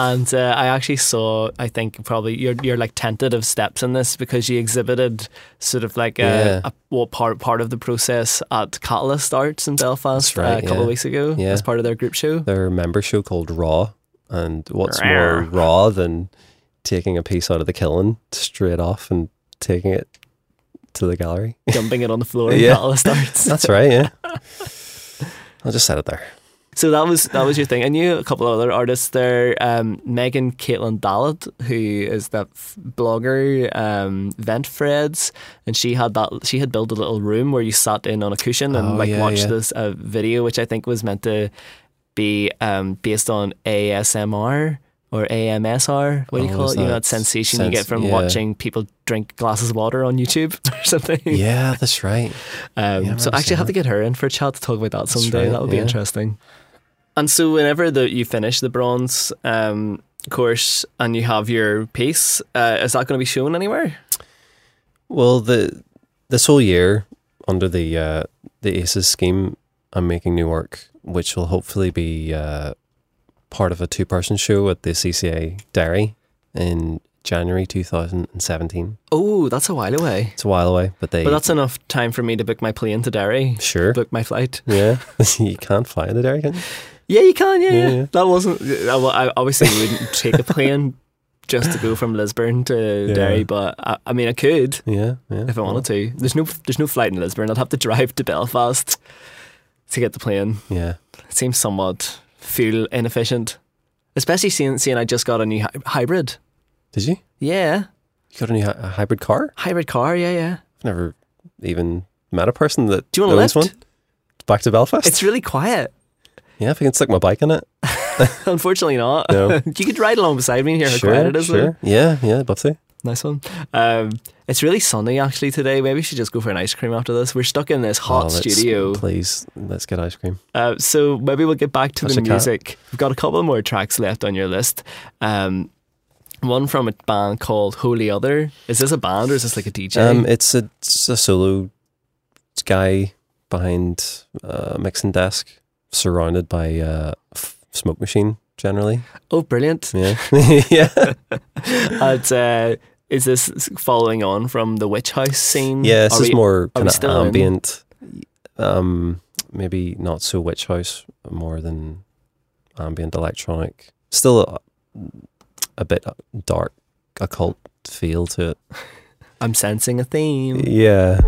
And uh, I actually saw, I think probably your your like tentative steps in this because you exhibited sort of like a, Yeah. a well, part part of the process at Catalyst Arts in Belfast right, uh, a couple yeah. of weeks ago Yeah. as part of their group show. Their member show called Raw, and what's Rawr. more raw than taking a piece out of the kiln straight off and taking it to the gallery? dumping it on the floor in Yeah. Catalyst Arts. That's right. Yeah. I'll just set it there. So that was that was your thing. I knew a couple of other artists there. Um, Megan Caitlin Dallet, who is that f- blogger, um, Vent Freds, and she had that. She had built a little room where you sat in on a cushion and Oh, like yeah, watched yeah. this uh, video, which I think was meant to be um, based on ASMR or AMSR. What do you Oh, call it? You know that sensation you get from yeah. watching people drink glasses of water on YouTube or something. Yeah, that's right. Um, Yeah, I so actually, I have to get her in for a chat to talk about that someday. right, that would be interesting. And so, whenever the, you finish the bronze um, course and you have your piece, uh, is that going to be shown anywhere? Well, the this whole year under the uh, the ACES scheme, I'm making new work, which will hopefully be uh, part of a two person show at the CCA Derry in January 2017. Oh, that's a while away. It's a while away, but they But that's enough time for me to book my plane to Derry, sure. book my flight. yeah, you can't fly to Derry, can you? Yeah, you can. Yeah, Yeah, yeah. that wasn't. I, well, I obviously wouldn't take a plane just to go from Lisburn to Yeah. Derry, but I, I mean, I could. Yeah, yeah. if I wanted to. There's no there's no flight in Lisburn. I'd have to drive to Belfast to get the plane. Yeah. It seems somewhat fuel inefficient, especially seeing seeing I just got a new hy- hybrid. Did you? Yeah, You got a new hy- a hybrid car? hybrid car. Yeah, yeah. I've never even met a person that Do you want to owns lift? one. Back to Belfast. It's really quiet. Yeah, if I can stick my bike in it. Unfortunately, not. No. you could ride along beside me and hear how sure, quiet it is. sure. Yeah, yeah, I'd love to. Nice one. Um, it's really sunny actually today. Maybe we should just go for an ice cream after this. We're stuck in this hot Oh, studio. Please, let's get ice cream. Uh, so maybe we'll get back to the a cat. music. We've got a couple more tracks left on your list. Um, one from a band called Holy Other. Is this a band or is this like a DJ? Um, it's a, it's a solo guy behind a mixing desk, surrounded by a f- smoke machine. Generally, oh, brilliant! yeah, yeah, And, uh, is this following on from the Witch House scene? yeah. This Are is we- more kind of in? ambient. Um, maybe not so witch house, more than ambient electronic. Still a, a bit dark, occult feel to it. I'm sensing a theme. Yeah.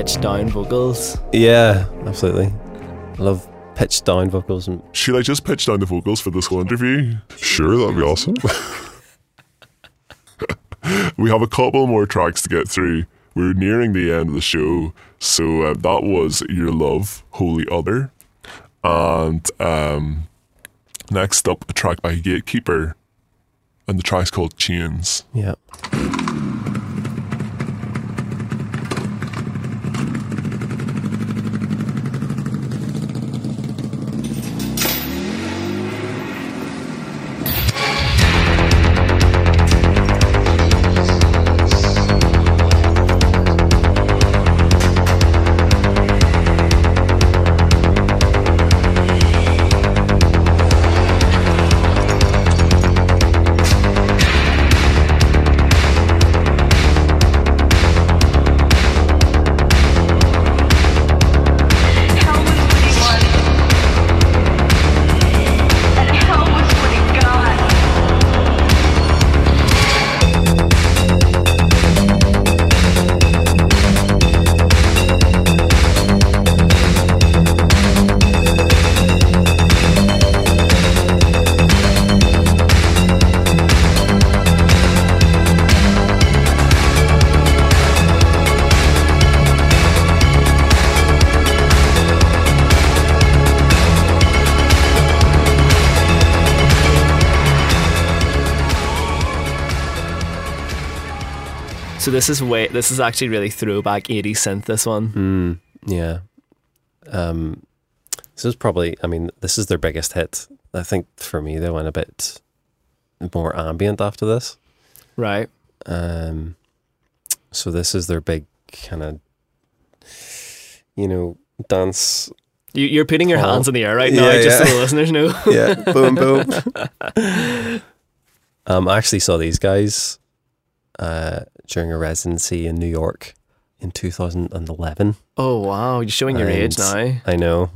Digging the pitch down vocals. Yeah, absolutely. I love pitched down vocals and Should I just pitch down the vocals for this whole interview? Sure, that'd be awesome. we have a couple more tracks to get through. We're nearing the end of the show. So uh, that was Your Love, Holy Other. And um, next up, a track by Gatekeeper. And the track's called Chains. yeah. This is way. This is actually really throwback 80s synth. This one. Mm, yeah. Um, this is probably, I mean, this is their biggest hit. I think for me, they went a bit more ambient after this. Right. Um, so this is their big kind of, you know, dance. You, you're putting your hands in the air right now, Yeah, just yeah. so the listeners know. Yeah, boom, boom. um, I actually saw these guys uh, during a residency in New York in 2011. Oh wow, you're showing your age now. I know.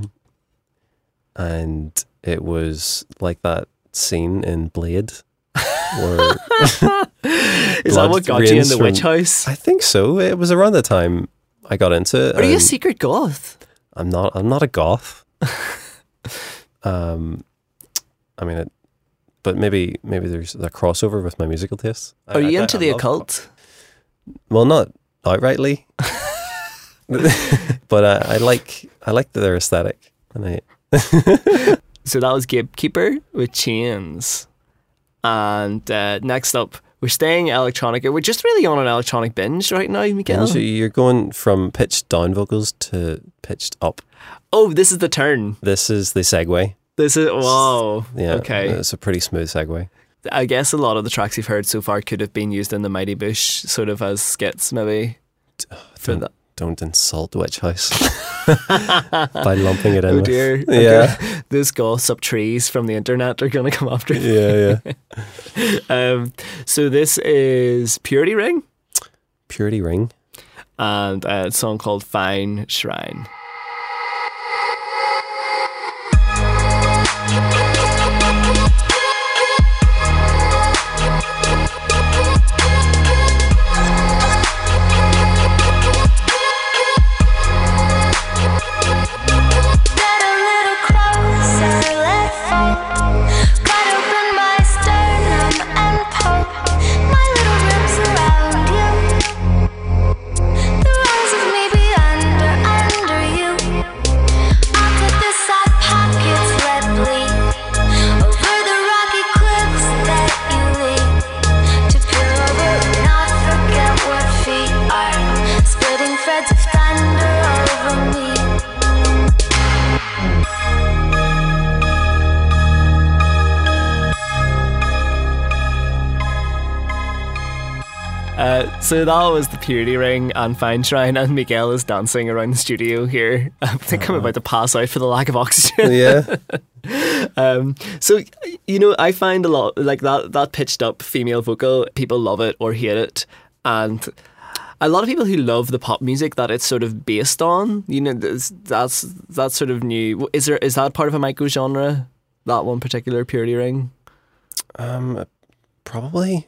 And it was like that scene in Blade where Is that what got you in the from- witch house? I think so. It was around the time I got into it. Are you a secret goth? I'm not I'm not a goth. um I mean it but maybe maybe there's a crossover with my musical tastes. I- Are you I- into I the occult? Well, not outrightly. but I, I like I like their aesthetic and I So that was Gatekeeper with Chains. And uh, next up, we're staying electronic. We're just really on an electronic binge right now, Miguel. So you're going from pitched down vocals to pitched up. Oh, this is the turn. This is the segue. This is wow. Yeah. Okay. It's a pretty smooth segue. I guess a lot of the tracks you've heard so far could have been used in the Mighty Boosh, sort of as skits, maybe. For Don't, that. don't insult Witch House by lumping it in. Oh with- dear. Yeah. Okay. Those gossip trees from the internet are going to come after you. Yeah, yeah. Um, so this is Purity Ring Purity Ring. and a song called Fine Shrine. So that was the Purity Ring and Fine Shrine, and Miguel is dancing around the studio here. I think I'm about to pass out for the lack of oxygen. Yeah. Um, so you know, I find a lot like that that pitched up female vocal. People love it or hate it, and a lot of people who love the pop music that it's sort of based on. You know, that's that's, that's sort of new. Is there is that part of a micro genre? That one particular Purity Ring. um, probably.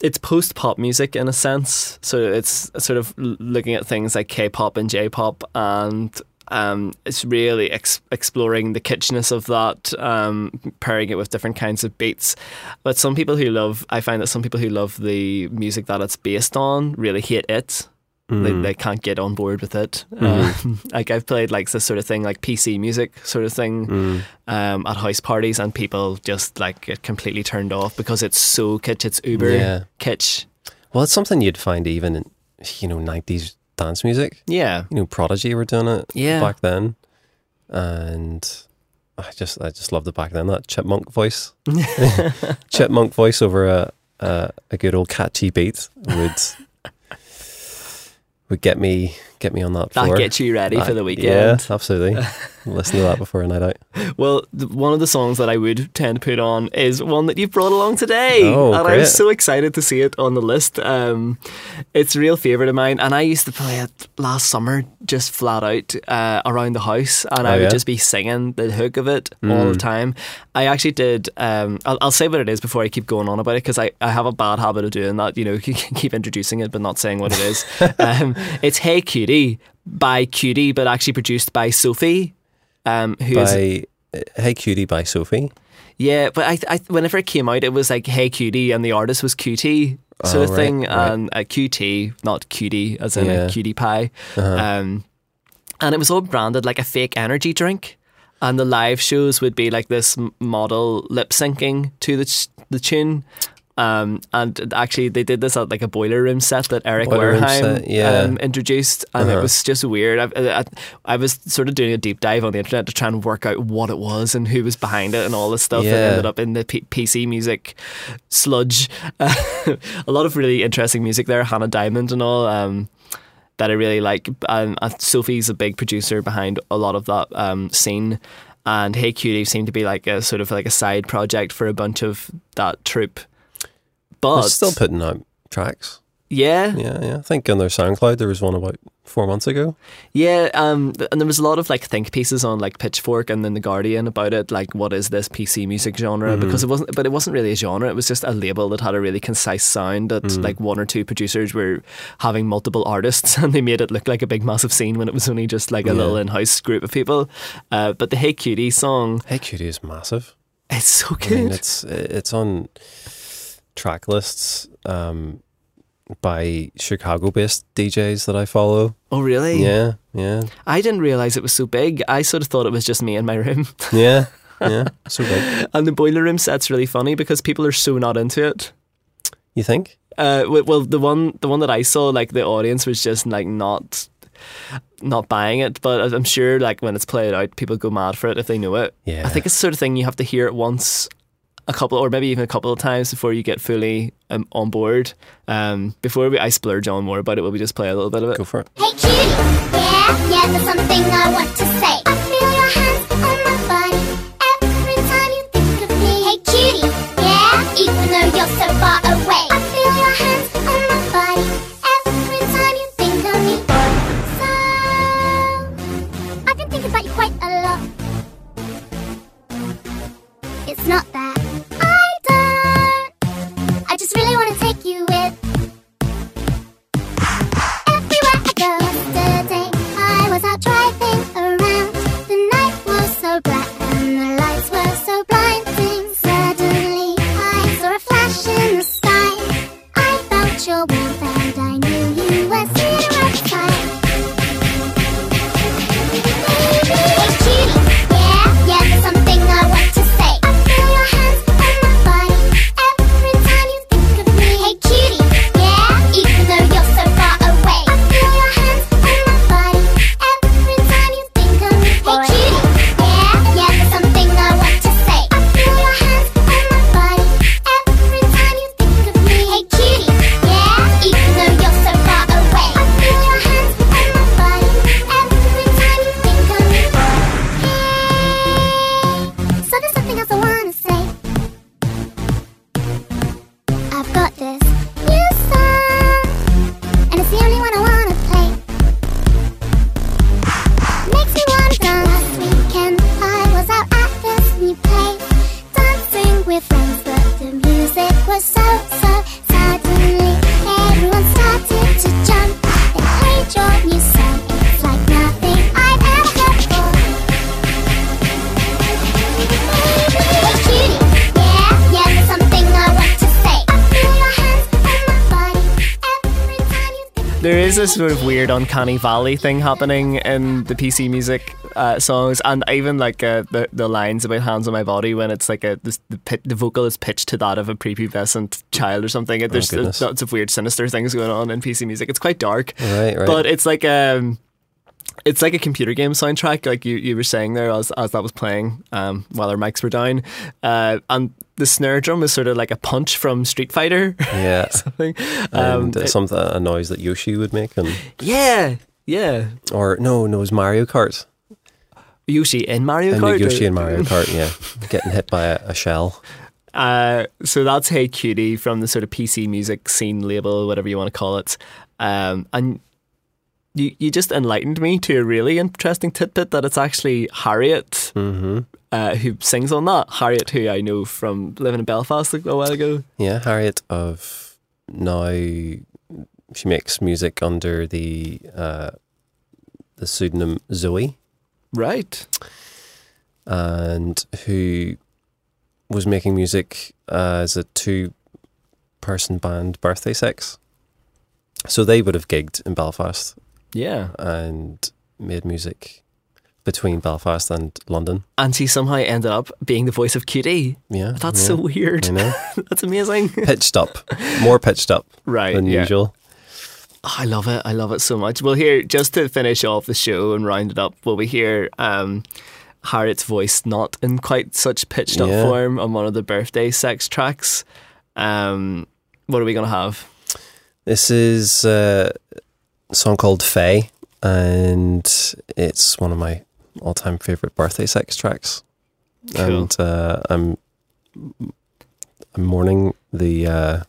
It's post pop music in a sense. So it's sort of looking at things like K pop and J pop, and um, it's really ex- exploring the kitschness of that, um, pairing it with different kinds of beats. But some people who love, I find that some people who love the music that it's based on really hate it. They, they can't get on board with it. Um, like I've played like this sort of thing, like PC music sort of thing, um, at house parties, and people just like get completely turned off because it's so kitsch. It's uber Yeah. kitsch. Well, it's something you'd find even in, you know, 90s dance music. Yeah, You know, Prodigy were doing it Yeah. back then. And I just I just loved it back then, that chipmunk voice. chipmunk voice over a, a, a good old catchy beat would would get me get me on that that floor. gets you ready for the weekend. Yeah, absolutely. Listen to that before a night out. Well, the, one of the songs that I would tend to put on is one that you've brought along today, Oh, and I great. was so excited to see it on the list. Um, it's a real favorite of mine, and I used to play it last summer, just flat out uh, around the house, and I Oh, would yeah? Mm. just be singing the hook of it all the time. I actually did. Um, I'll, I'll say what it is before I keep going on about it because I, I have a bad habit of doing that. You know, keep introducing it but not saying what it is. um, it's Hey QT by QT, but actually produced by Sophie. Um, who is By Hey QT by Sophie. yeah, but I, I, whenever it came out, it was like "Hey QT" and the artist was QT sort Oh, of right, thing, right. and a QT, not cutie, as in Yeah. Uh-huh. a cutie pie. Um, and it was all branded like a fake energy drink. And the live shows would be like this model lip syncing to the ch- the tune, Um, and actually, they did this at like a boiler room set that Eric Boiler Wareheim set, yeah. um, introduced, and it Uh-huh. was just weird. I, I, I was sort of doing a deep dive on the internet to try and work out what it was and who was behind it and all this stuff. It Yeah. ended up in the P- PC music sludge. a lot of really interesting music there, Hannah Diamond and all. Um, that I really like. Um, uh, Sophie's a big producer behind a lot of that um, scene, and Hey QT seemed to be like a sort of like a side project for a bunch of that troupe. But They're still putting out tracks. yeah, Yeah, yeah. I think on their SoundCloud there was one about four months ago. Yeah, um, and there was a lot of like think pieces on like Pitchfork and then the Guardian about it, like what is this PC music genre? Mm-hmm. Because it wasn't, but it wasn't really a genre. It was just a label that had a really concise sound. That Mm. like one or two producers were having multiple artists, and they made it look like a big massive scene when it was only just like a Yeah. little in-house group of people. Uh, but the Hey QT song, Hey QT is massive. it's so I mean, good. it's it's on track lists um, by Chicago-based DJs that I follow. oh really? Yeah, yeah, I didn't realize it was so big. I sort of thought it was just me in my room. yeah, yeah. So big. and the boiler room set's really funny because people are so not into it. You think? Uh, well, the one the one that I saw, like the audience was just like not not buying it. But I'm sure, like when it's played out, people go mad for it if they know it. Yeah. I think it's the sort of thing you have to hear it once, a couple, or maybe even a couple of times before you get fully um, on board. Um, before we, I splurge on more about it, will we just play a little bit of it? Go for it. Hey cutie, yeah, yeah, there's something I want to say. I feel your hands on my body every time you think of me. Hey cutie, yeah, even though you're so far away. I feel your hands on my body every time you think of me. So, I've been thinking about you quite a lot. It's not that sort of weird uncanny valley thing happening in the PC music uh, songs, and even like uh, the the lines about hands on my body when it's like a this, the pit, the vocal is pitched to that of a prepubescent child or something. There's goodness. lots of weird sinister things going on in PC music. It's quite dark, Right, right. but it's like um. It's like a computer game soundtrack, like you, you were saying there as, as that was playing um, while our mics were down. Uh, and the snare drum is sort of like a punch from Street Fighter. yeah, something. Um, and uh, something a noise that Yoshi would make, and yeah, yeah. or no, no, it was Mario Kart. Yoshi in Mario And Kart. Yoshi in Mario Kart, yeah, getting hit by a, a shell. Uh, so that's Hey QT from the sort of PC music scene label, whatever you want to call it. Um, and you, you just enlightened me to a really interesting tidbit that it's actually Harriet hmm uh, who sings on that. Harriet, who I know from living in Belfast a while ago. Yeah, Harriet of now she makes music under the uh, the pseudonym Zoee, Right. and who was making music uh, as a two person band, Birthday Sex. So they would have gigged in Belfast Yeah. and made music between Belfast and London. And she somehow ended up being the voice of QT. Yeah, That's yeah, so weird. That's amazing. pitched up, more pitched up Right, than yeah. usual. Oh, I love it. I love it so much. Well, here, just to finish off the show and round it up, will we hear um, Harriet's voice not in quite such pitched up Yeah. form on one of the birthday sex tracks? Um, what are we going to have? This is uh, song called Faye, and it's one of my all-time favorite birthday sex tracks. Cool. And uh, I'm I'm mourning the uh,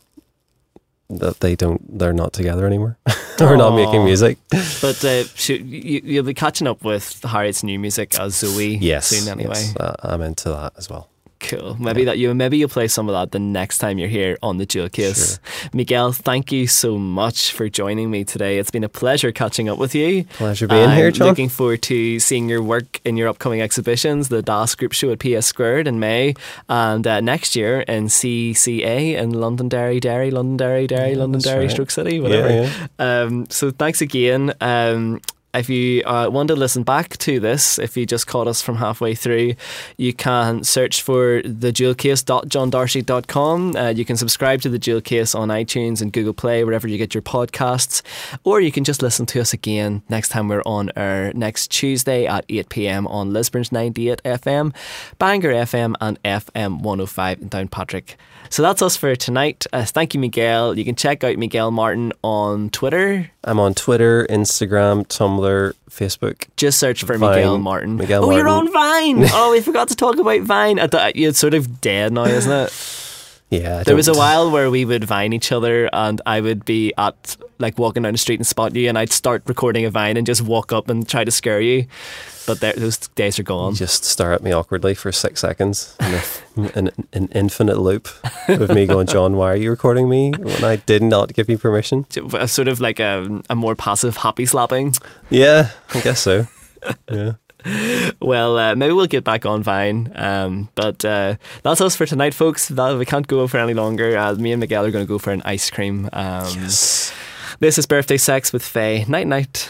that they don't they're not together anymore. We're not making music. But uh, you, you'll be catching up with Harriet's new music as Zoee Yes, soon anyway. yes, uh, I'm into that as well. Cool. Maybe that you maybe you'll play some of that the next time you're here on the Jewel Case. Miguel, thank you so much for joining me today. It's been a pleasure catching up with you. Pleasure being I'm here, John. Looking forward to seeing your work in your upcoming exhibitions, the Das Group Show at PS Squared in May, and uh, next year in CCA in Londonderry, Derry, Londonderry, Derry, Londonderry, right. Stroke City, whatever. Yeah, Um, so thanks again. Um, if you uh, want to listen back to this, if you just caught us from halfway through, you can search for thejewelcase.johndarcy.com. Uh, you can subscribe to the Jewel Case on iTunes and Google Play, wherever you get your podcasts, or you can just listen to us again next time we're on air next Tuesday at 8 pm on Lisburn's 98 FM, Bangor FM, and FM 105 in Downpatrick. So that's us for tonight. Uh, thank you, Miguel. You can check out Miguel Martin on Twitter. I'm on Twitter, Instagram, Tumblr, Facebook. Just search for Vine, Miguel Martin. Miguel oh, you're on Vine. oh, we forgot to talk about Vine. It's sort of dead now, isn't it? Yeah, I There was a while where we would Vine each other, and I would be at like walking down the street and spot you, and I'd start recording a Vine and just walk up and try to scare you. But there, those days are gone. just stare at me awkwardly for six seconds in a, an, an infinite loop of me going, John, why are you recording me when I did not give you permission? Sort of like a, a more passive happy slapping. Yeah, I guess so. Yeah. Well, uh, maybe we'll get back on Vine. Um, but uh, that's us for tonight, folks. That, we can't go for any longer. Uh, me and Miguel are going to go for an ice cream. Um, This is Birthday Sex with Faye. Night night.